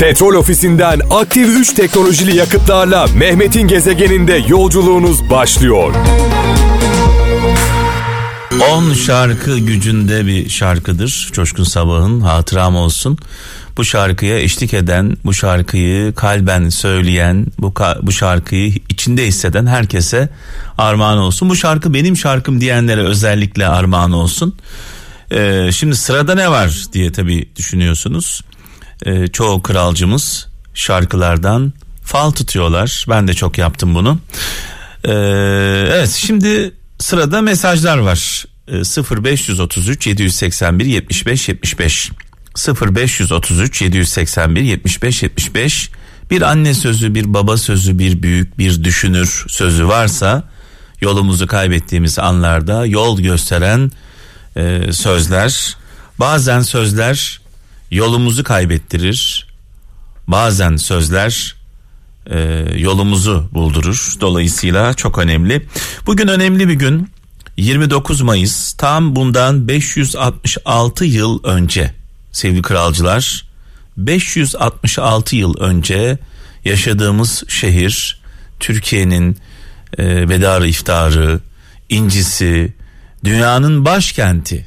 Petrol ofisinden aktif 3 teknolojili yakıtlarla Mehmet'in gezegeninde yolculuğunuz başlıyor. 10 şarkı gücünde bir şarkıdır. Coşkun Sabah'ın hatıram olsun. Bu şarkıya eşlik eden, bu şarkıyı kalben söyleyen, bu bu şarkıyı içinde hisseden herkese armağan olsun. Bu şarkı benim şarkım diyenlere özellikle armağan olsun. Ee, şimdi sırada ne var diye tabii düşünüyorsunuz. Ee, çoğu kralcımız şarkılardan fal tutuyorlar. Ben de çok yaptım bunu. Ee, evet şimdi sırada mesajlar var. Ee, 0533 781 75 75 0533 781 75 75 bir anne sözü, bir baba sözü, bir büyük, bir düşünür sözü varsa yolumuzu kaybettiğimiz anlarda yol gösteren e, sözler. Bazen sözler yolumuzu kaybettirir. Bazen sözler e, yolumuzu buldurur. Dolayısıyla çok önemli. Bugün önemli bir gün. 29 Mayıs tam bundan 566 yıl önce sevgili kralcılar 566 yıl önce yaşadığımız şehir Türkiye'nin e, bedarı iftarı, incisi, dünyanın başkenti,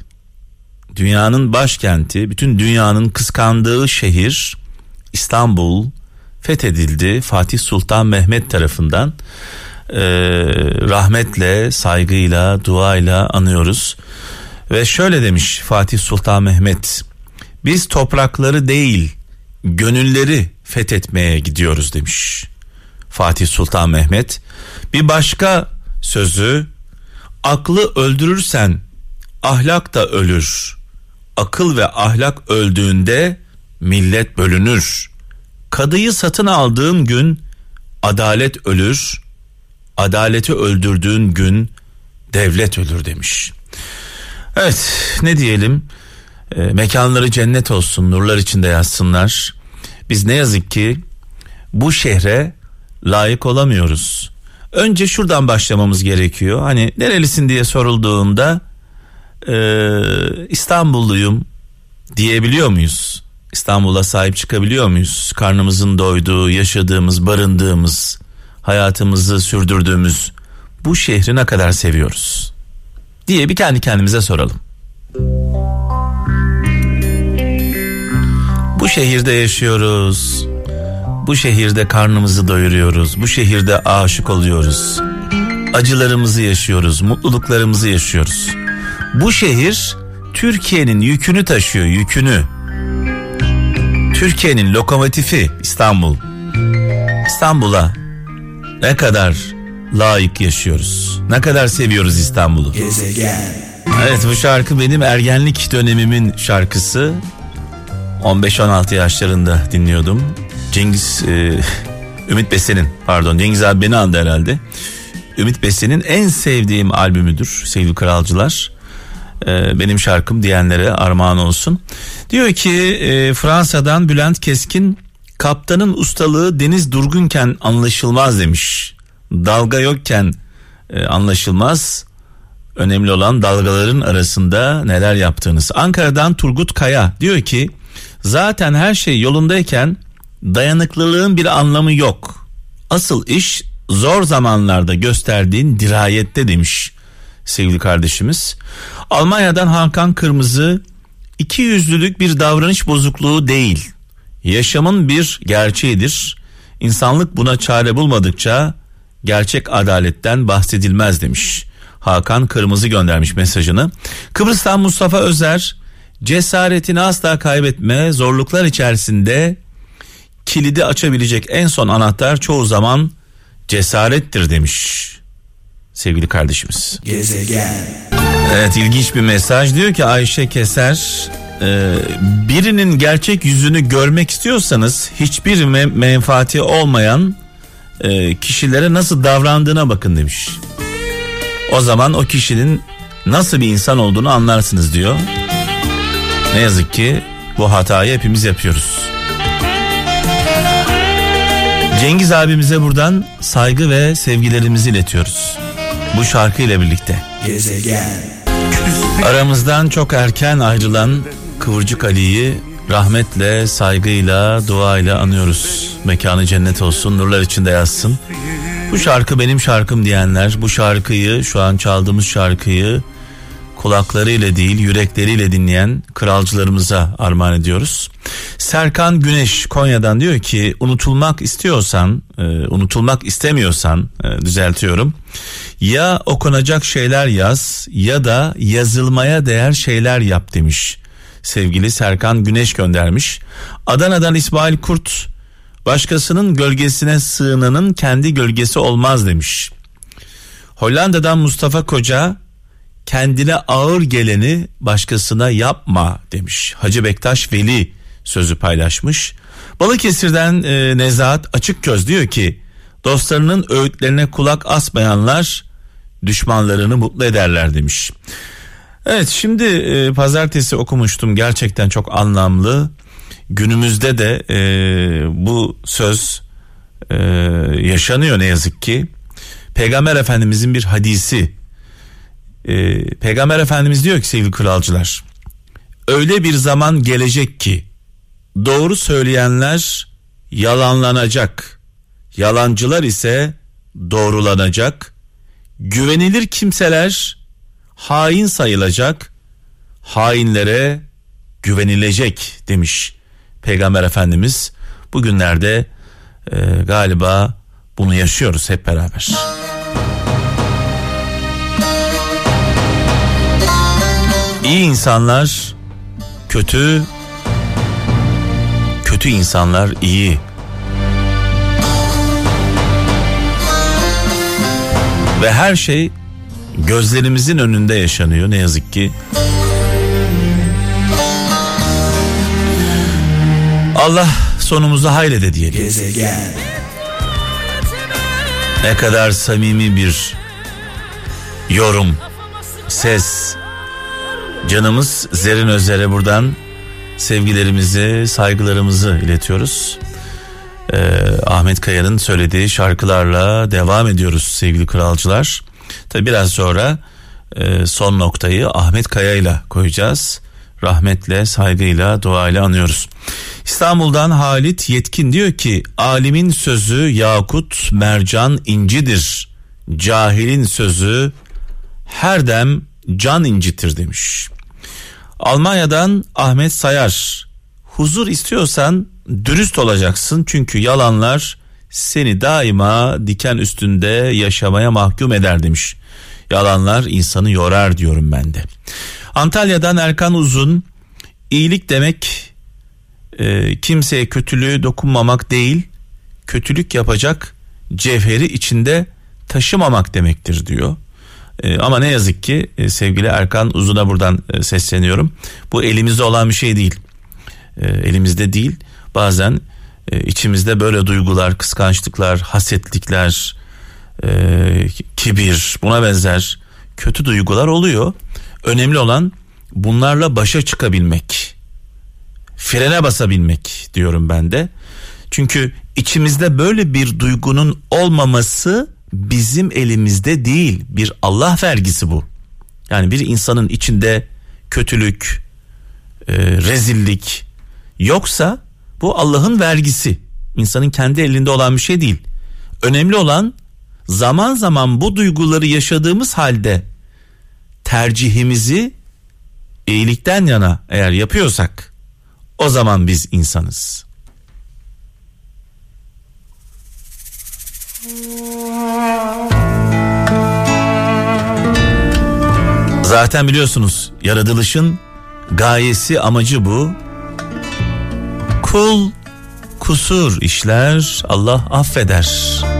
dünyanın başkenti, bütün dünyanın kıskandığı şehir İstanbul fethedildi Fatih Sultan Mehmet tarafından. Ee, rahmetle, saygıyla, duayla anıyoruz. Ve şöyle demiş Fatih Sultan Mehmet. Biz toprakları değil, gönülleri fethetmeye gidiyoruz demiş. Fatih Sultan Mehmet. Bir başka sözü aklı öldürürsen ahlak da ölür. Akıl ve ahlak öldüğünde millet bölünür. Kadıyı satın aldığın gün adalet ölür. Adaleti öldürdüğün gün devlet ölür demiş. Evet ne diyelim e, mekanları cennet olsun nurlar içinde yazsınlar. Biz ne yazık ki bu şehre layık olamıyoruz. Önce şuradan başlamamız gerekiyor. Hani nerelisin diye sorulduğunda e, İstanbulluyum diyebiliyor muyuz? İstanbul'a sahip çıkabiliyor muyuz? Karnımızın doyduğu, yaşadığımız, barındığımız, hayatımızı sürdürdüğümüz bu şehri ne kadar seviyoruz? Diye bir kendi kendimize soralım. Bu şehirde yaşıyoruz. Bu şehirde karnımızı doyuruyoruz. Bu şehirde aşık oluyoruz. Acılarımızı yaşıyoruz, mutluluklarımızı yaşıyoruz. Bu şehir Türkiye'nin yükünü taşıyor, yükünü. Türkiye'nin lokomotifi İstanbul. İstanbul'a ne kadar layık yaşıyoruz. Ne kadar seviyoruz İstanbul'u. Gezegen. Evet bu şarkı benim ergenlik dönemimin şarkısı. 15-16 yaşlarında dinliyordum. Cengiz e, Ümit Besen'in pardon Cengiz abi beni andı herhalde. Ümit Besen'in en sevdiğim albümüdür sevgili kralcılar. E, benim şarkım diyenlere armağan olsun. Diyor ki e, Fransa'dan Bülent Keskin kaptanın ustalığı deniz durgunken anlaşılmaz demiş. Dalga yokken e, anlaşılmaz. Önemli olan dalgaların arasında neler yaptığınız. Ankara'dan Turgut Kaya diyor ki zaten her şey yolundayken dayanıklılığın bir anlamı yok. Asıl iş zor zamanlarda gösterdiğin dirayette demiş sevgili kardeşimiz. Almanya'dan Hakan Kırmızı iki yüzlülük bir davranış bozukluğu değil. Yaşamın bir gerçeğidir. İnsanlık buna çare bulmadıkça gerçek adaletten bahsedilmez demiş. Hakan Kırmızı göndermiş mesajını. Kıbrıs'tan Mustafa Özer cesaretini asla kaybetme zorluklar içerisinde kilidi açabilecek en son anahtar çoğu zaman cesarettir demiş sevgili kardeşimiz. Gezegen. Evet ilginç bir mesaj diyor ki Ayşe Keser e, birinin gerçek yüzünü görmek istiyorsanız hiçbir me- menfaati olmayan e, kişilere nasıl davrandığına bakın demiş. O zaman o kişinin nasıl bir insan olduğunu anlarsınız diyor. Ne yazık ki bu hatayı hepimiz yapıyoruz. Cengiz abimize buradan saygı ve sevgilerimizi iletiyoruz. Bu şarkı ile birlikte. Gezegen. Aramızdan çok erken ayrılan Kıvırcık Ali'yi rahmetle, saygıyla, duayla anıyoruz. Mekanı cennet olsun, nurlar içinde yazsın. Bu şarkı benim şarkım diyenler, bu şarkıyı, şu an çaldığımız şarkıyı kulaklarıyla değil yürekleriyle dinleyen kralcılarımıza armağan ediyoruz. Serkan Güneş Konya'dan diyor ki unutulmak istiyorsan, e, unutulmak istemiyorsan e, düzeltiyorum. Ya okunacak şeyler yaz ya da yazılmaya değer şeyler yap demiş. Sevgili Serkan Güneş göndermiş. Adana'dan İsmail Kurt başkasının gölgesine sığınanın kendi gölgesi olmaz demiş. Hollanda'dan Mustafa Koca kendine ağır geleni başkasına yapma demiş. Hacı Bektaş Veli sözü paylaşmış. Balıkesir'den e, Nezahat Açıkköz diyor ki dostlarının öğütlerine kulak asmayanlar düşmanlarını mutlu ederler demiş. Evet şimdi e, pazartesi okumuştum gerçekten çok anlamlı. Günümüzde de e, bu söz e, yaşanıyor ne yazık ki. Peygamber Efendimizin bir hadisi e, Peygamber Efendimiz diyor ki sevgili kralcılar öyle bir zaman gelecek ki doğru söyleyenler yalanlanacak. Yalancılar ise doğrulanacak. Güvenilir kimseler hain sayılacak. Hainlere güvenilecek demiş Peygamber Efendimiz. Bugünlerde e, galiba bunu yaşıyoruz hep beraber. İyi insanlar kötü, kötü insanlar iyi. Ve her şey gözlerimizin önünde yaşanıyor ne yazık ki. Allah sonumuzu hayrede diyelim. Gezegen. Ne kadar samimi bir yorum, ses, Canımız Zerin Özer'e buradan sevgilerimizi, saygılarımızı iletiyoruz. Ee, Ahmet Kaya'nın söylediği şarkılarla devam ediyoruz sevgili kralcılar. Tabi biraz sonra e, son noktayı Ahmet Kaya ile koyacağız. Rahmetle, saygıyla, duayla anıyoruz. İstanbul'dan Halit Yetkin diyor ki alimin sözü yakut, mercan, incidir. Cahilin sözü her dem can incitir demiş. Almanya'dan Ahmet Sayar. Huzur istiyorsan dürüst olacaksın çünkü yalanlar seni daima diken üstünde yaşamaya mahkum eder demiş. Yalanlar insanı yorar diyorum ben de. Antalya'dan Erkan Uzun iyilik demek e, kimseye kötülüğü dokunmamak değil kötülük yapacak cevheri içinde taşımamak demektir diyor. E, ama ne yazık ki e, sevgili Erkan Uzun'a buradan e, sesleniyorum. Bu elimizde olan bir şey değil. E, elimizde değil. Bazen e, içimizde böyle duygular, kıskançlıklar, hasetlikler, kibir buna benzer kötü duygular oluyor. Önemli olan bunlarla başa çıkabilmek. Frene basabilmek diyorum ben de. Çünkü içimizde böyle bir duygunun olmaması bizim elimizde değil bir Allah vergisi bu. Yani bir insanın içinde kötülük, e, rezillik yoksa bu Allah'ın vergisi. İnsanın kendi elinde olan bir şey değil. Önemli olan zaman zaman bu duyguları yaşadığımız halde tercihimizi iyilikten yana eğer yapıyorsak o zaman biz insanız. Zaten biliyorsunuz yaratılışın gayesi amacı bu. Kul kusur işler Allah affeder.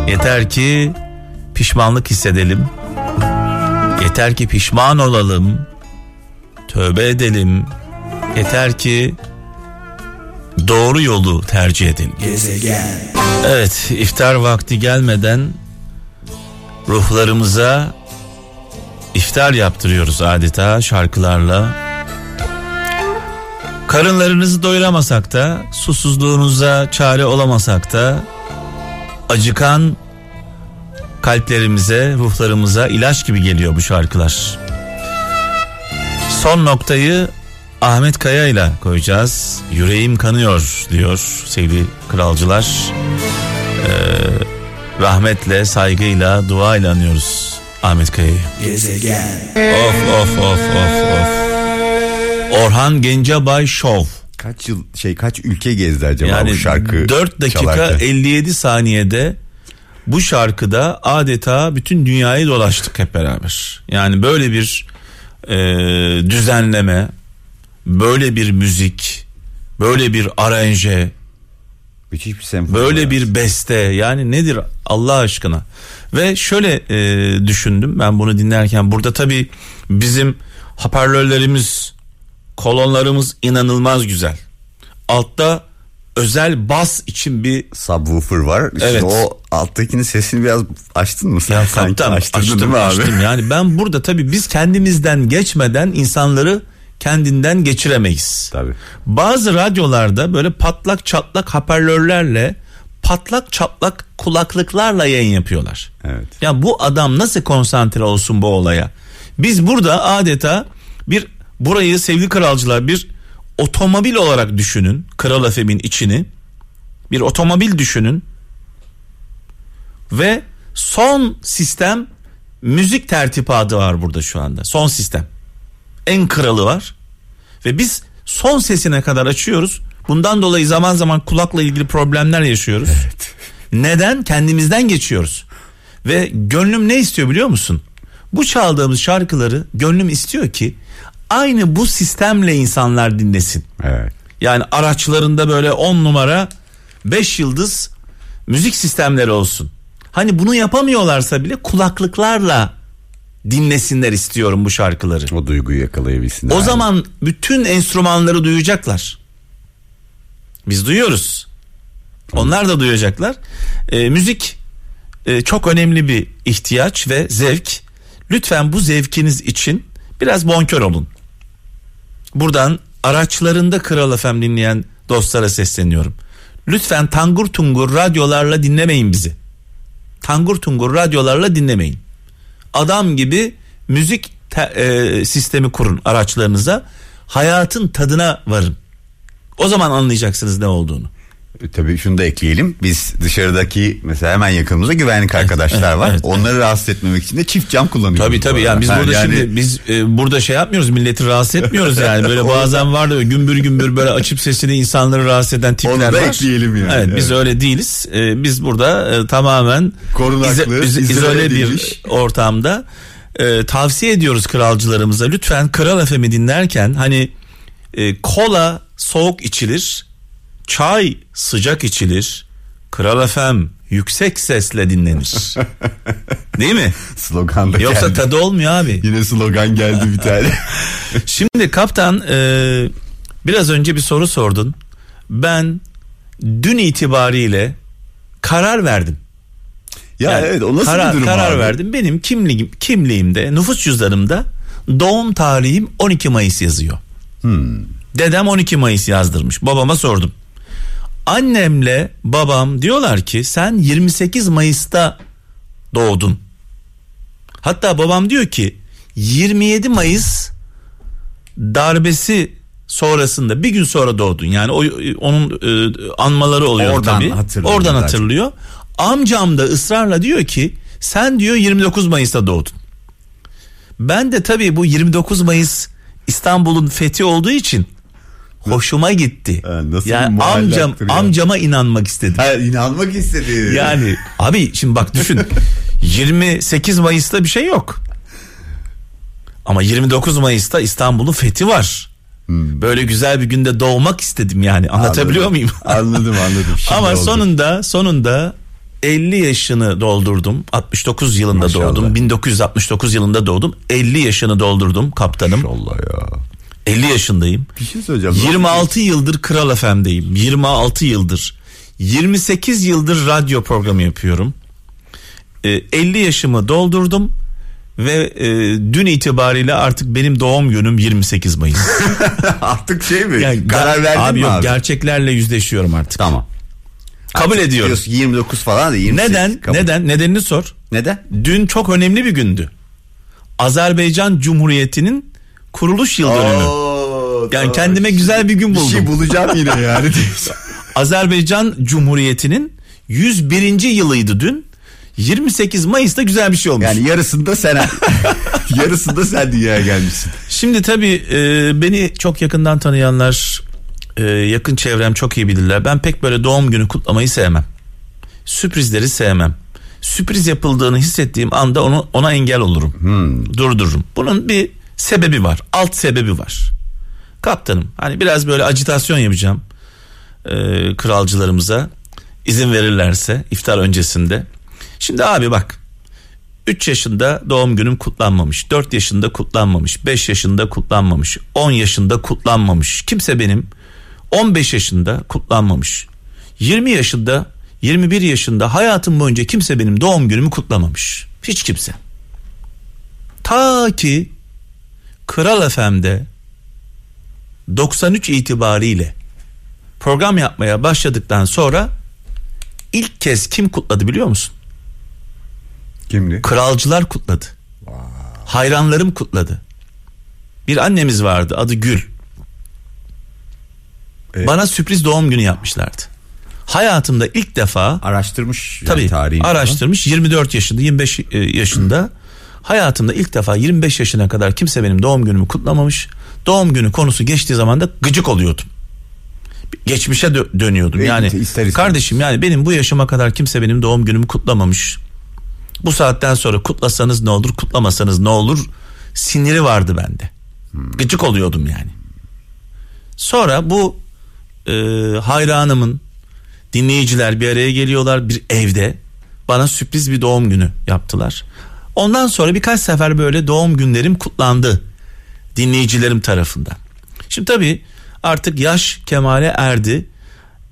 Yeter ki pişmanlık hissedelim. Yeter ki pişman olalım. Tövbe edelim. Yeter ki doğru yolu tercih edelim. Gezegen. Evet iftar vakti gelmeden ruhlarımıza iftar yaptırıyoruz adeta şarkılarla. Karınlarınızı doyuramasak da, susuzluğunuza çare olamasak da acıkan kalplerimize, ruhlarımıza ilaç gibi geliyor bu şarkılar. Son noktayı Ahmet Kaya ile koyacağız. Yüreğim kanıyor diyor sevgili kralcılar. Ee, rahmetle, saygıyla, duayla anıyoruz Ahmet Kaya'yı. Gezegen. Of of of of of. Orhan Gencebay Show. Kaç yıl şey kaç ülke gezdi acaba Yani bu şarkı 4 dakika çalarken? 57 saniyede bu şarkıda adeta bütün dünyayı dolaştık hep beraber. Yani böyle bir e, düzenleme, böyle bir müzik, böyle bir aranje, Müthiş bir senfoni böyle var. bir beste yani nedir Allah aşkına? Ve şöyle e, düşündüm ben bunu dinlerken burada tabii bizim hoparlörlerimiz, kolonlarımız inanılmaz güzel. Altta özel bas için bir subwoofer var. İşte Evet. o alttakinin sesini biraz açtın mı sen? Ya Sanki kaptan açtırdın açtım, değil mi abi? açtım. Yani ben burada tabii biz kendimizden geçmeden insanları kendinden geçiremeyiz. Tabii. Bazı radyolarda böyle patlak çatlak hoparlörlerle patlak çatlak kulaklıklarla yayın yapıyorlar. Evet. Ya bu adam nasıl konsantre olsun bu olaya? Biz burada adeta bir burayı sevgili kralcılar bir otomobil olarak düşünün. Kral FM'in içini. Bir otomobil düşünün. Ve son sistem müzik tertibatı var burada şu anda. Son sistem. En kralı var. Ve biz son sesine kadar açıyoruz. Bundan dolayı zaman zaman kulakla ilgili problemler yaşıyoruz. Neden? Kendimizden geçiyoruz. Ve gönlüm ne istiyor biliyor musun? Bu çaldığımız şarkıları gönlüm istiyor ki aynı bu sistemle insanlar dinlesin. Evet. Yani araçlarında böyle 10 numara 5 yıldız müzik sistemleri olsun. Hani bunu yapamıyorlarsa bile kulaklıklarla dinlesinler istiyorum bu şarkıları. O duyguyu yakalayabilsinler. O abi. zaman bütün enstrümanları duyacaklar. Biz duyuyoruz. Onlar da duyacaklar. Ee, müzik e, çok önemli bir ihtiyaç ve zevk. Lütfen bu zevkiniz için biraz bonkör olun. Buradan araçlarında Kral FM dinleyen dostlara sesleniyorum. Lütfen tangur tungur radyolarla dinlemeyin bizi. Tangur tungur radyolarla dinlemeyin. Adam gibi müzik te- e, sistemi kurun araçlarınıza. Hayatın tadına varın. O zaman anlayacaksınız ne olduğunu. E, Tabii şunu da ekleyelim. Biz dışarıdaki mesela hemen yakınımızda güvenlik arkadaşlar var. evet. Onları rahatsız etmemek için de çift cam kullanıyoruz. Tabii tabii yani biz burada yani şimdi biz e, burada şey yapmıyoruz milleti rahatsız etmiyoruz yani böyle bazen var da gümbür gümbür böyle açıp sesini insanları rahatsız eden tipler Onu da var. ekleyelim yani, Evet, biz evet. öyle değiliz. E, biz burada e, tamamen Korunaklı, izo- iz- izole bir ortamda e, tavsiye ediyoruz kralcılarımıza lütfen Kral FM'i dinlerken hani e, kola soğuk içilir, çay sıcak içilir. Kral FM yüksek sesle dinlenir. Değil mi? slogan da Yoksa geldi. tadı olmuyor abi. Yine slogan geldi bir tane. Şimdi kaptan e, biraz önce bir soru sordun. Ben dün itibariyle karar verdim. ya Yani evet o nasıl karar, bir durum karar abi? verdim. Benim kimliğim kimliğimde, nüfus cüzdanımda doğum tarihim 12 Mayıs yazıyor. Hmm. Dedem 12 Mayıs yazdırmış. Babama sordum. Annemle babam diyorlar ki sen 28 Mayıs'ta doğdun. Hatta babam diyor ki 27 Mayıs darbesi sonrasında bir gün sonra doğdun. Yani o onun e, anmaları oluyor Oradan tabii. hatırlıyor Oradan zaten. hatırlıyor. Amcam da ısrarla diyor ki sen diyor 29 Mayıs'ta doğdun. Ben de tabii bu 29 Mayıs İstanbul'un fethi olduğu için hoşuma gitti. Ha, nasıl yani amcam amcama inanmak istedim. Ha, inanmak istedi. Yani abi şimdi bak düşün 28 Mayıs'ta bir şey yok. Ama 29 Mayıs'ta İstanbul'un fethi var. Böyle güzel bir günde doğmak istedim yani. Anlatabiliyor Hmm. Anladım. muyum? Anladım anladım. Şimdi Ama oldu. sonunda sonunda 50 yaşını doldurdum. 69 yılında Maşallah. doğdum. 1969 yılında doğdum. 50 yaşını doldurdum kaptanım. Allah ya. 50 yaşındayım. Bir şey söyleyeceğim. 26 yıldır Kral FM'deyim. 26 yıldır. 28 yıldır radyo programı yapıyorum. Ee, 50 yaşımı doldurdum ve e, dün itibariyle artık benim doğum günüm 28 Mayıs. Artık şey mi? Yani Karar verdin abi mi yok, abi? Gerçeklerle yüzleşiyorum artık. Tamam. Kabul Artık ediyorum. diyorsun 29 falan da 28. Neden? Kabul. Neden? Nedenini sor. Neden? Dün çok önemli bir gündü. Azerbaycan Cumhuriyeti'nin kuruluş yıl dönümü. Oo, Yani kendime güzel bir gün Bir şey buldum. bulacağım yine yani. Azerbaycan Cumhuriyeti'nin 101. yılıydı dün. 28 Mayıs'ta güzel bir şey olmuş. yani yarısında sen yarısında sen dünyaya gelmişsin. Şimdi tabii e, beni çok yakından tanıyanlar, e, yakın çevrem çok iyi bilirler. Ben pek böyle doğum günü kutlamayı sevmem. Sürprizleri sevmem. Sürpriz yapıldığını hissettiğim anda onu ona engel olurum. Durdururum. Bunun bir sebebi var. Alt sebebi var. Kaptanım hani biraz böyle acitasyon yapacağım. E, kralcılarımıza izin verirlerse iftar öncesinde. Şimdi abi bak 3 yaşında doğum günüm kutlanmamış. 4 yaşında kutlanmamış. 5 yaşında kutlanmamış. 10 yaşında kutlanmamış. Kimse benim 15 yaşında kutlanmamış. 20 yaşında 21 yaşında hayatım boyunca kimse benim doğum günümü kutlamamış. Hiç kimse. Ta ki Kral FM'de 93 itibariyle program yapmaya başladıktan sonra ilk kez kim kutladı biliyor musun? Kimdi? Kralcılar kutladı. Hayranlarım kutladı. Bir annemiz vardı adı Gül. Evet. Bana sürpriz doğum günü yapmışlardı. Hayatımda ilk defa Araştırmış yani tabii tarihini. araştırmış 24 yaşında 25 e, yaşında hayatımda ilk defa 25 yaşına kadar kimse benim doğum günümü kutlamamış. Doğum günü konusu geçtiği zaman da gıcık oluyordum. Geçmişe dö- dönüyordum. Ve Yani ister istemez. kardeşim yani benim bu yaşıma kadar kimse benim doğum günümü kutlamamış. Bu saatten sonra kutlasanız ne olur, kutlamasanız ne olur siniri vardı bende. Gıcık oluyordum yani. Sonra bu e, hayranımın dinleyiciler bir araya geliyorlar bir evde bana sürpriz bir doğum günü yaptılar. Ondan sonra birkaç sefer böyle doğum günlerim kutlandı dinleyicilerim tarafından. Şimdi tabii artık yaş kemale erdi.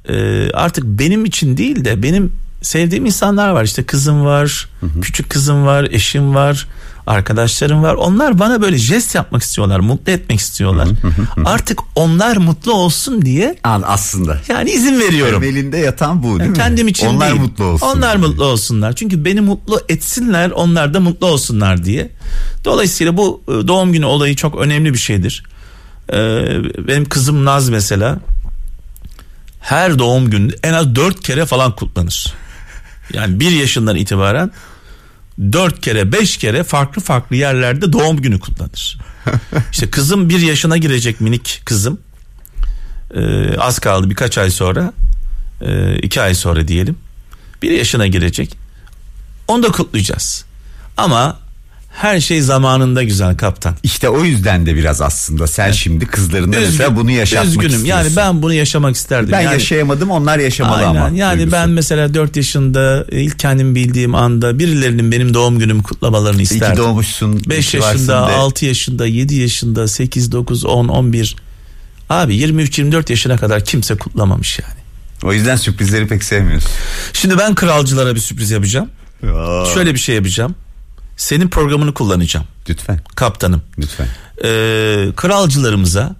Ee, artık benim için değil de benim sevdiğim insanlar var. İşte kızım var, küçük kızım var, eşim var, arkadaşlarım var. Onlar bana böyle jest yapmak istiyorlar, mutlu etmek istiyorlar. Artık onlar mutlu olsun diye An aslında. yani izin veriyorum. Temelinde yatan bu değil mi? Kendim için Onlar değil. mutlu olsun. Onlar mutlu olsunlar. Çünkü beni mutlu etsinler, onlar da mutlu olsunlar diye. Dolayısıyla bu e, doğum günü olayı çok önemli bir şeydir. Ee, benim kızım Naz mesela her doğum günü en az dört kere falan kutlanır. Yani bir yaşından itibaren dört kere beş kere farklı farklı yerlerde doğum günü kutlanır. İşte kızım bir yaşına girecek minik kızım. Ee, az kaldı birkaç ay sonra e, iki ay sonra diyelim bir yaşına girecek onu da kutlayacağız ama her şey zamanında güzel kaptan İşte o yüzden de biraz aslında sen şimdi kızlarına mesela bunu yaşatmak üzgünüm istiyorsun. yani ben bunu yaşamak isterdim ben yani, yaşayamadım onlar yaşamalı Aynen. ama. Yani duygusu. ben mesela 4 yaşında e, ilk kendim bildiğim anda birilerinin benim doğum günümü kutlamalarını isterdim. doğmuşsun. 5 iyi ki varsın yaşında, de. 6 yaşında, 7 yaşında, 8, 9, 10, 11. Abi 23-24 yaşına kadar kimse kutlamamış yani. O yüzden sürprizleri pek sevmiyorsun. Şimdi ben kralcılara bir sürpriz yapacağım. Aa, Şöyle bir şey yapacağım. Senin programını kullanacağım Lütfen kaptanım. lütfen. Ee, kralcılarımıza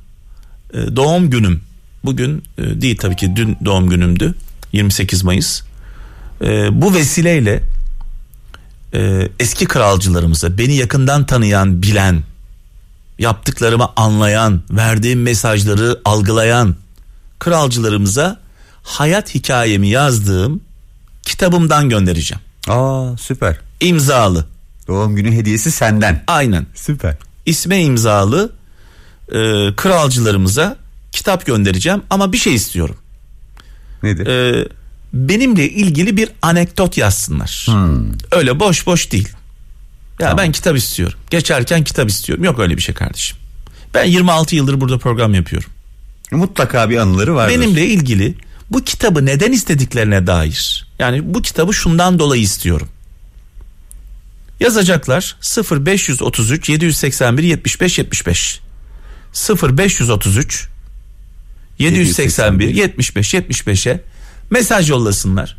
e, doğum günüm bugün e, değil tabii ki dün doğum günümdü 28 Mayıs. E, bu vesileyle e, eski kralcılarımıza beni yakından tanıyan bilen yaptıklarımı anlayan verdiğim mesajları algılayan kralcılarımıza hayat hikayemi yazdığım kitabımdan göndereceğim. Aa süper. İmzalı. Doğum günü hediyesi senden. Aynen. Süper. isme imzalı e, kralcılarımıza kitap göndereceğim ama bir şey istiyorum. Nedir? E, benimle ilgili bir anekdot yazsınlar. Öyle boş boş değil. Ya ben kitap istiyorum. Geçerken kitap istiyorum. Yok öyle bir şey kardeşim. Ben 26 yıldır burada program yapıyorum. Mutlaka bir anıları vardır. Benimle ilgili bu kitabı neden istediklerine dair. Yani bu kitabı şundan dolayı istiyorum. Yazacaklar 0533 781 75 75 0533 781 75 75'e mesaj yollasınlar.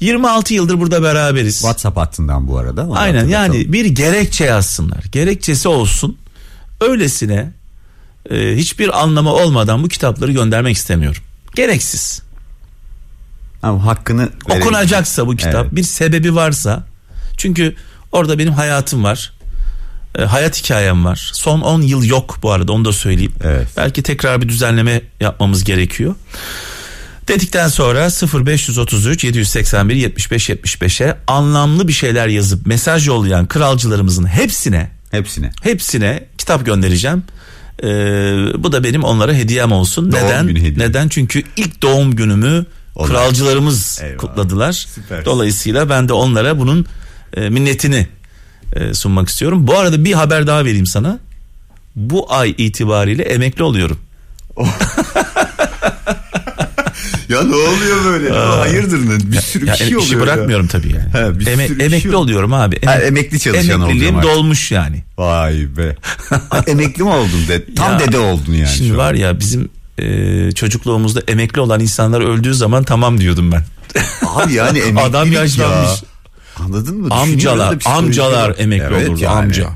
26 yıldır burada beraberiz. WhatsApp hattından bu arada. Aynen yani bir gerekçe yazsınlar. Gerekçesi olsun. Öylesine e, hiçbir anlamı olmadan bu kitapları göndermek istemiyorum. Gereksiz. Ama hakkını verelim. Okunacaksa bu kitap Evet. bir sebebi varsa çünkü orada benim hayatım var. e, hayat hikayem var. Son 10 yıl yok bu arada onu da söyleyeyim. Evet. Belki tekrar bir düzenleme yapmamız gerekiyor. Dedikten sonra 0533 781 75 75'e anlamlı bir şeyler yazıp mesaj yollayan kralcılarımızın hepsine Hepsine. hepsine kitap göndereceğim. Ee, bu da benim onlara hediyem olsun. Doğum Neden? günü hediye. Neden? Çünkü ilk doğum günümü Onlar. kralcılarımız Eyvallah. kutladılar. Süpersin. Dolayısıyla ben de onlara bunun e, minnetini e, sunmak istiyorum. Bu arada bir haber daha vereyim sana. Bu ay itibariyle emekli oluyorum. Ya ne oluyor böyle? Hayırdır ne? Bir sürü Ya, bir şey işi oluyor ya. bırakmıyorum tabii yani. He, bir Eme- sürü bir emekli şey oluyor. oluyorum abi. Ha, emekli çalışan Emekliliğim dolmuş yani. Vay be. Ha, Emekli mi oldun de? Tam Ya, dede oldun yani. Şimdi şu an. var ya bizim e, çocukluğumuzda emekli olan insanlar öldüğü zaman tamam diyordum ben. Abi yani emeklilik Adam yaşlanmış. ya. Anladın mı? amcalar, amcalar var. emekli Evet olurdu yani. amca.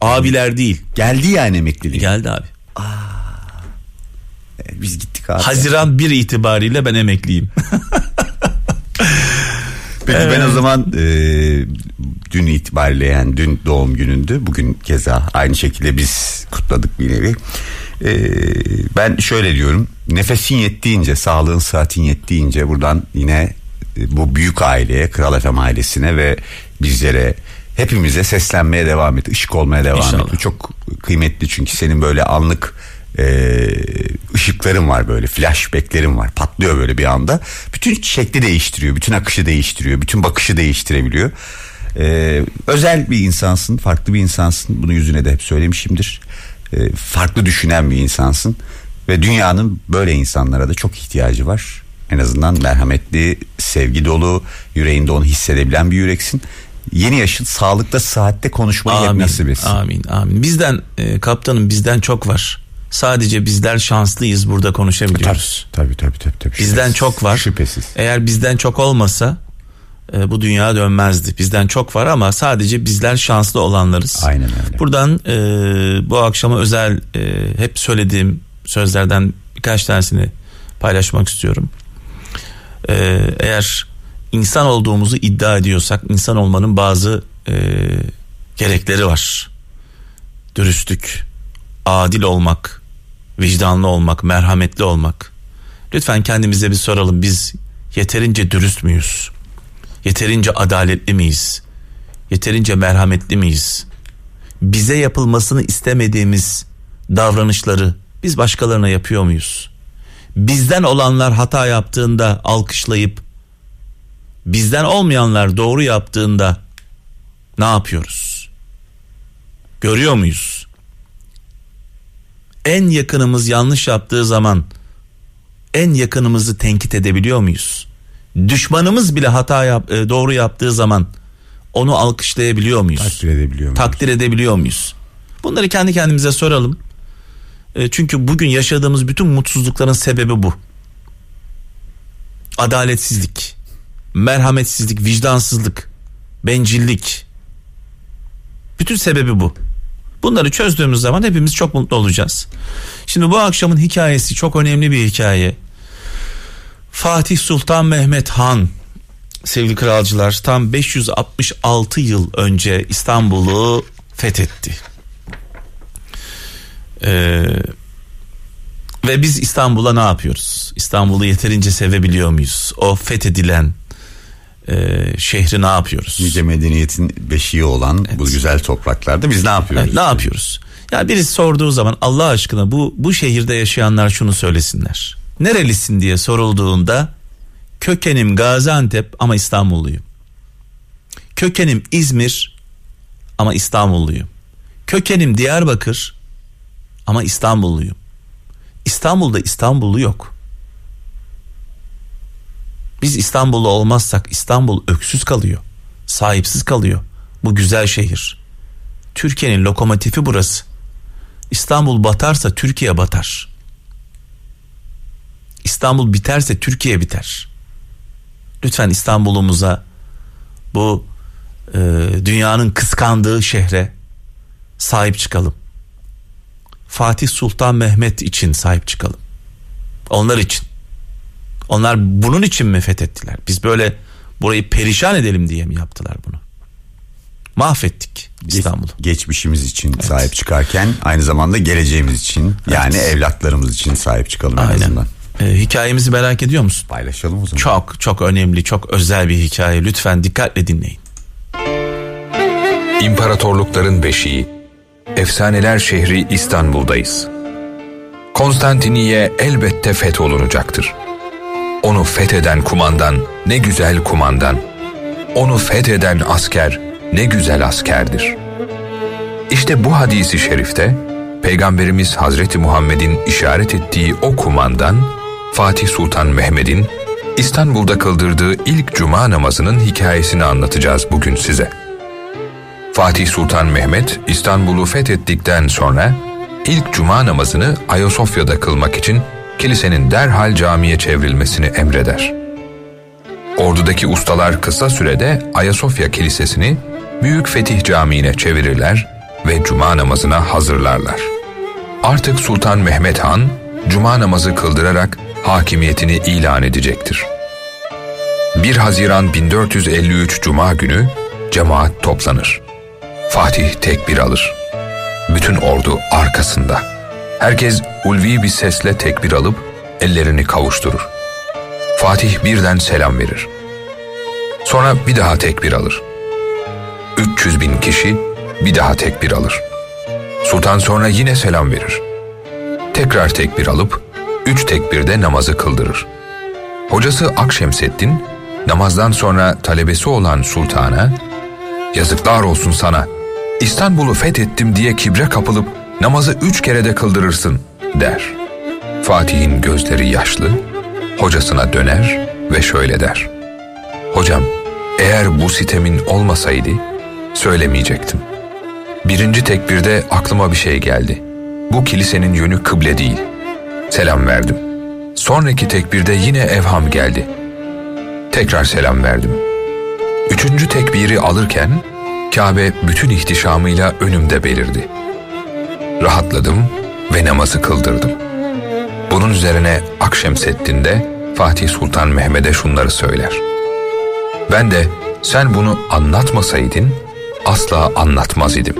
Abiler değil. Geldi yani emeklilik. Geldi abi. E, Biz gittik abi. Haziran 1 itibariyle ben emekliyim. Peki ben o zaman e, dün itibariyle yani dün doğum günündü. Bugün keza aynı şekilde biz kutladık bir nevi. E, ben şöyle diyorum. Nefesin yettiğince, sağlığın saatin yettiğince buradan yine bu büyük aileye, Kral FM ailesine ve bizlere hepimize seslenmeye devam et. ışık olmaya devam İnşallah. et. Bu çok kıymetli çünkü senin böyle anlık e, ışıkların var böyle flashbacklerin var patlıyor böyle bir anda bütün şekli değiştiriyor bütün akışı değiştiriyor bütün bakışı değiştirebiliyor E, özel bir insansın farklı bir insansın bunu yüzüne de hep söylemişimdir E, farklı düşünen bir insansın ve dünyanın böyle insanlara da çok ihtiyacı var en azından merhametli sevgi dolu yüreğinde onu hissedebilen bir yüreksin yeni yaşın sağlıkta saatte konuşmayı hep nasip etsin amin, amin. Bizden e, kaptanım bizden çok var. Sadece bizler şanslıyız burada konuşabiliyoruz. Tabii tabii tabii. tabii. Bizden Şüphesiz. çok var. Şüphesiz. Eğer bizden çok olmasa e, bu dünya dönmezdi. Bizden çok var ama sadece bizler şanslı olanlarız. Aynen öyle. Buradan e, bu akşama özel e, hep söylediğim sözlerden birkaç tanesini paylaşmak istiyorum. E, eğer insan olduğumuzu iddia ediyorsak insan olmanın bazı e, gerekleri var. Dürüstlük, adil olmak, vicdanlı olmak, merhametli olmak. Lütfen kendimize bir soralım biz yeterince dürüst müyüz? Yeterince adaletli miyiz? Yeterince merhametli miyiz? Bize yapılmasını istemediğimiz davranışları biz başkalarına yapıyor muyuz? Bizden olanlar hata yaptığında alkışlayıp bizden olmayanlar doğru yaptığında ne yapıyoruz? Görüyor muyuz? En yakınımız yanlış yaptığı zaman en yakınımızı tenkit edebiliyor muyuz? Düşmanımız bile hata yap, e, doğru yaptığı zaman onu alkışlayabiliyor muyuz? Takdir edebiliyor muyuz? Takdir edebiliyor muyuz? Bunları kendi kendimize soralım. E, çünkü bugün yaşadığımız bütün mutsuzlukların sebebi bu. Adaletsizlik, merhametsizlik, vicdansızlık, bencillik. Bütün sebebi bu. Bunları çözdüğümüz zaman hepimiz çok mutlu olacağız. Şimdi bu akşamın hikayesi çok önemli bir hikaye. Fatih Sultan Mehmet Han sevgili kralcılar tam 566 yıl önce İstanbul'u fethetti. Ee, ve biz İstanbul'a ne yapıyoruz? İstanbul'u yeterince sevebiliyor muyuz? O fethedilen e, şehri ne yapıyoruz? Nice medeniyetin beşiği olan bu güzel topraklarda biz ne yapıyoruz? Evet, ne yapıyoruz? Ya birisi sorduğu zaman Allah aşkına bu bu şehirde yaşayanlar şunu söylesinler. Nerelisin diye sorulduğunda kökenim Gaziantep ama İstanbulluyum. Kökenim İzmir ama İstanbulluyum. Kökenim Diyarbakır ama İstanbulluyum. İstanbul'da İstanbullu yok. Biz İstanbullu olmazsak İstanbul öksüz kalıyor. Sahipsiz kalıyor. Bu güzel şehir. Türkiye'nin lokomotifi burası. İstanbul batarsa Türkiye batar. İstanbul biterse Türkiye biter. Lütfen İstanbul'umuza bu e, dünyanın kıskandığı şehre sahip çıkalım. Fatih Sultan Mehmet için sahip çıkalım. Onlar için. Onlar bunun için mi fethettiler? Biz böyle burayı perişan edelim diye mi yaptılar bunu? Mahvettik İstanbul'u. Geçmişimiz için sahip çıkarken aynı zamanda geleceğimiz için yani evlatlarımız için sahip çıkalım en Aynen. azından. Ee, hikayemizi merak ediyor musun? Paylaşalım o zaman. Çok çok önemli, çok özel bir hikaye. Lütfen dikkatle dinleyin. İmparatorlukların beşiği, efsaneler şehri İstanbul'dayız. Konstantiniye elbette fetholunacaktır. Onu fetheden kumandan ne güzel kumandan. Onu fetheden asker ne güzel askerdir. İşte bu hadisi şerifte Peygamberimiz Hazreti Muhammed'in işaret ettiği o kumandan Fatih Sultan Mehmed'in İstanbul'da kıldırdığı ilk cuma namazının hikayesini anlatacağız bugün size. Fatih Sultan Mehmet İstanbul'u fethettikten sonra ilk cuma namazını Ayasofya'da kılmak için kilisenin derhal camiye çevrilmesini emreder. Ordudaki ustalar kısa sürede Ayasofya Kilisesi'ni Büyük Fetih Camii'ne çevirirler ve cuma namazına hazırlarlar. Artık Sultan Mehmet Han cuma namazı kıldırarak hakimiyetini ilan edecektir. 1 Haziran 1453 Cuma günü cemaat toplanır. Fatih tekbir alır. Bütün ordu arkasında. Herkes ulvi bir sesle tekbir alıp ellerini kavuşturur. Fatih birden selam verir. Sonra bir daha tekbir alır. 300 bin kişi bir daha tekbir alır. Sultan sonra yine selam verir. Tekrar tekbir alıp üç tekbirde namazı kıldırır. Hocası Akşemseddin namazdan sonra talebesi olan sultana yazıklar olsun sana İstanbul'u fethettim diye kibre kapılıp namazı üç kere de kıldırırsın der. Fatih'in gözleri yaşlı, hocasına döner ve şöyle der. Hocam, eğer bu sitemin olmasaydı söylemeyecektim. Birinci tekbirde aklıma bir şey geldi. Bu kilisenin yönü kıble değil. Selam verdim. Sonraki tekbirde yine evham geldi. Tekrar selam verdim. Üçüncü tekbiri alırken Kabe bütün ihtişamıyla önümde belirdi. Rahatladım ve namazı kıldırdım. Bunun üzerine Akşemseddin Fatih Sultan Mehmet'e şunları söyler. Ben de sen bunu anlatmasaydın asla anlatmaz idim.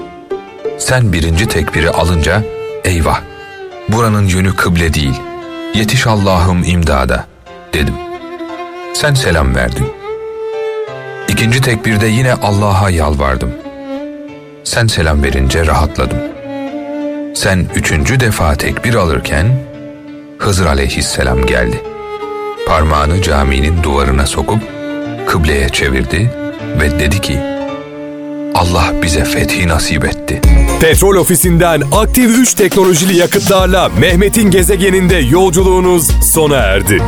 Sen birinci tekbiri alınca eyvah buranın yönü kıble değil yetiş Allah'ım imdada dedim. Sen selam verdin. İkinci tekbirde yine Allah'a yalvardım. Sen selam verince rahatladım. Sen üçüncü defa tekbir alırken Hızır aleyhisselam geldi. Parmağını caminin duvarına sokup kıbleye çevirdi ve dedi ki Allah bize fethi nasip etti. Petrol ofisinden aktif 3 teknolojili yakıtlarla Mehmet'in gezegeninde yolculuğunuz sona erdi.